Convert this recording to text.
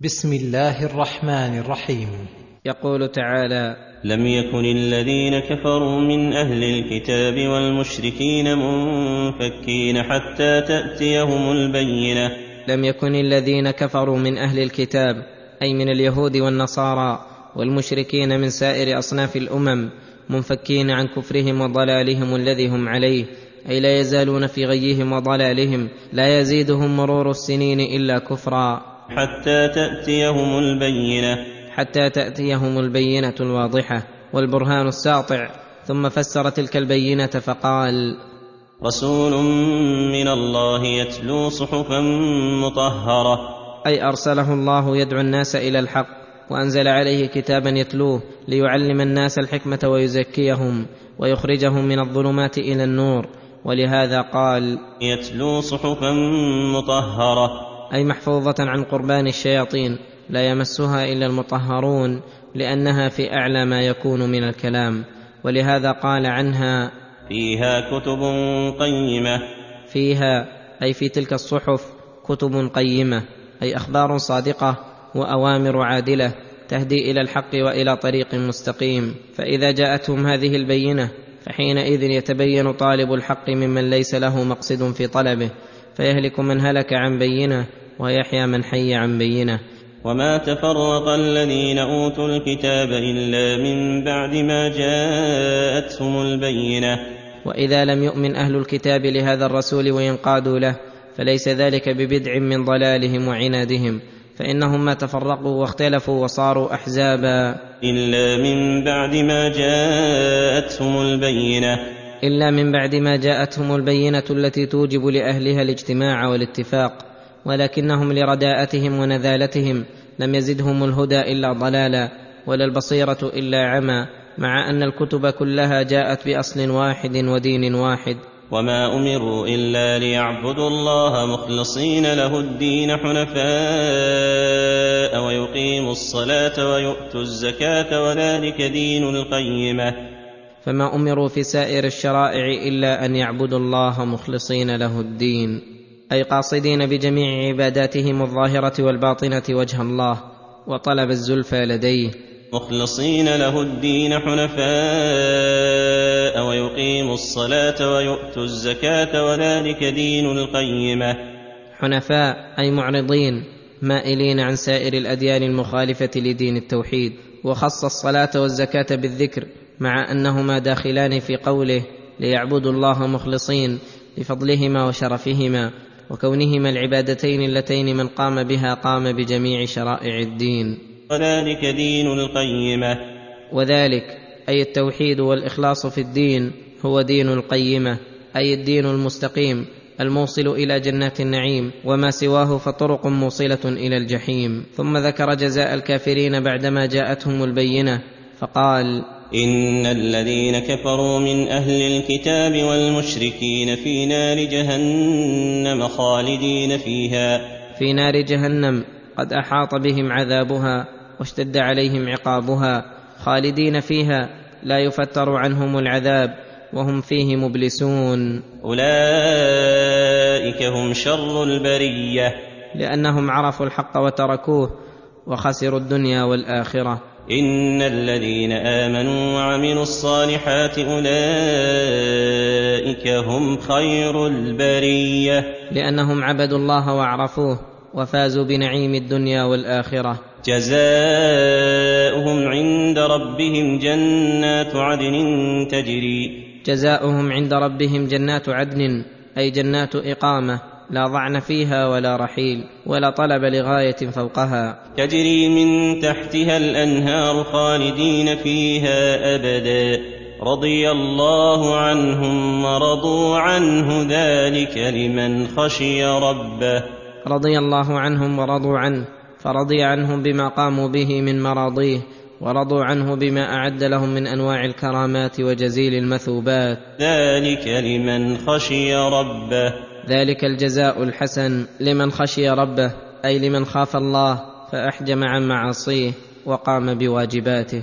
بسم الله الرحمن الرحيم. يقول تعالى لم يكن الذين كفروا من أهل الكتاب والمشركين منفكين حتى تأتيهم البينة. لم يكن الذين كفروا من أهل الكتاب أي من اليهود والنصارى والمشركين من سائر أصناف الأمم منفكين عن كفرهم وضلالهم الذي هم عليه أي لا يزالون في غيهم وضلالهم لا يزيدهم مرور السنين إلا كفرا. حتى تأتيهم البينة. حتى تأتيهم البينة الواضحة والبرهان الساطع. ثم فسر تلك البينة فقال رسول من الله يتلو صحفا مطهرة. أي أرسله الله يدعو الناس إلى الحق وأنزل عليه كتابا يتلوه ليعلم الناس الحكمة ويزكيهم ويخرجهم من الظلمات إلى النور. ولهذا قال يتلو صحفا مطهرة. أي محفوظة عن قربان الشياطين لا يمسها إلا المطهرون لأنها في أعلى ما يكون من الكلام. ولهذا قال عنها فيها كتب قيمة. فيها أي في تلك الصحف كتب قيمة أي أخبار صادقة وأوامر عادلة تهدي إلى الحق وإلى طريق مستقيم. فإذا جاءتهم هذه البينة فحينئذ يتبين طالب الحق ممن ليس له مقصد في طلبه. فيهلك من هلك عن بينه ويحيى من حي عن بينه. وما تفرق الذين أوتوا الكتاب إلا من بعد ما جاءتهم البينة. وإذا لم يؤمن أهل الكتاب لهذا الرسول وينقادوا له فليس ذلك ببدع من ضلالهم وعنادهم. فإنهم ما تفرقوا واختلفوا وصاروا أحزابا. إلا من بعد ما جاءتهم البينة. إلا من بعد ما جاءتهم البينة التي توجب لأهلها الاجتماع والاتفاق ولكنهم لرداءتهم ونذالتهم لم يزدهم الهدى إلا ضلالا ولا البصيرة إلا عمى مع أن الكتب كلها جاءت بأصل واحد ودين واحد. وما أمروا إلا ليعبدوا الله مخلصين له الدين حنفاء ويقيموا الصلاة ويؤتوا الزكاة وذلك دين القيمة. فما أمروا في سائر الشرائع إلا أن يعبدوا الله مخلصين له الدين أي قاصدين بجميع عباداتهم الظاهرة والباطنة وجه الله وطلب الزلفى لديه. مخلصين له الدين حنفاء ويقيموا الصلاة ويؤتوا الزكاة وذلك دين القيمة. حنفاء أي معرضين مائلين عن سائر الأديان المخالفة لدين التوحيد وخص الصلاة والزكاة بالذكر مع أنهما داخلان في قوله ليعبدوا الله مخلصين لفضلهما وشرفهما وكونهما العبادتين اللتين من قام بها قام بجميع شرائع الدين. وذلك دين القيمة. وذلك أي التوحيد والإخلاص في الدين هو دين القيمة أي الدين المستقيم الموصل إلى جنات النعيم وما سواه فطرق موصلة إلى الجحيم. ثم ذكر جزاء الكافرين بعدما جاءتهم البينة فقال إن الذين كفروا من أهل الكتاب والمشركين في نار جهنم خالدين فيها. في نار جهنم قد أحاط بهم عذابها واشتد عليهم عقابها خالدين فيها لا يفتر عنهم العذاب وهم فيه مبلسون. أولئك هم شر البرية. لأنهم عرفوا الحق وتركوه وخسروا الدنيا والآخرة. إن الذين آمنوا وعملوا الصالحات أولئك هم خير البرية. لأنهم عبدوا الله وعرفوه وفازوا بنعيم الدنيا والآخرة. جزاؤهم عند ربهم جنات عدن تجري. جزاؤهم عند ربهم جنات عدن أي جنات إقامة. لا ضعن فيها ولا رحيل ولا طلب لغاية فوقها. تجري من تحتها الأنهار خالدين فيها أبدا. رضي الله عنهم ورضوا عنه ذلك لمن خشي ربه. رضي الله عنهم ورضوا عنه فرضي عنهم بما قاموا به من مراضيه ورضوا عنه بما أعد لهم من أنواع الكرامات وجزيل المثوبات. ذلك لمن خشي ربه. ذلك الجزاء الحسن لمن خشي ربه أي لمن خاف الله فأحجم عن معاصيه وقام بواجباته.